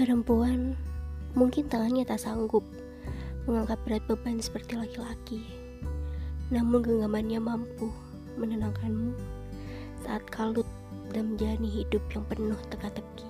Perempuan mungkin tangannya tak sanggup mengangkat berat beban seperti laki-laki. Namun genggamannya mampu menenangkanmu saat kalut dan menjalani hidup yang penuh teka-teki.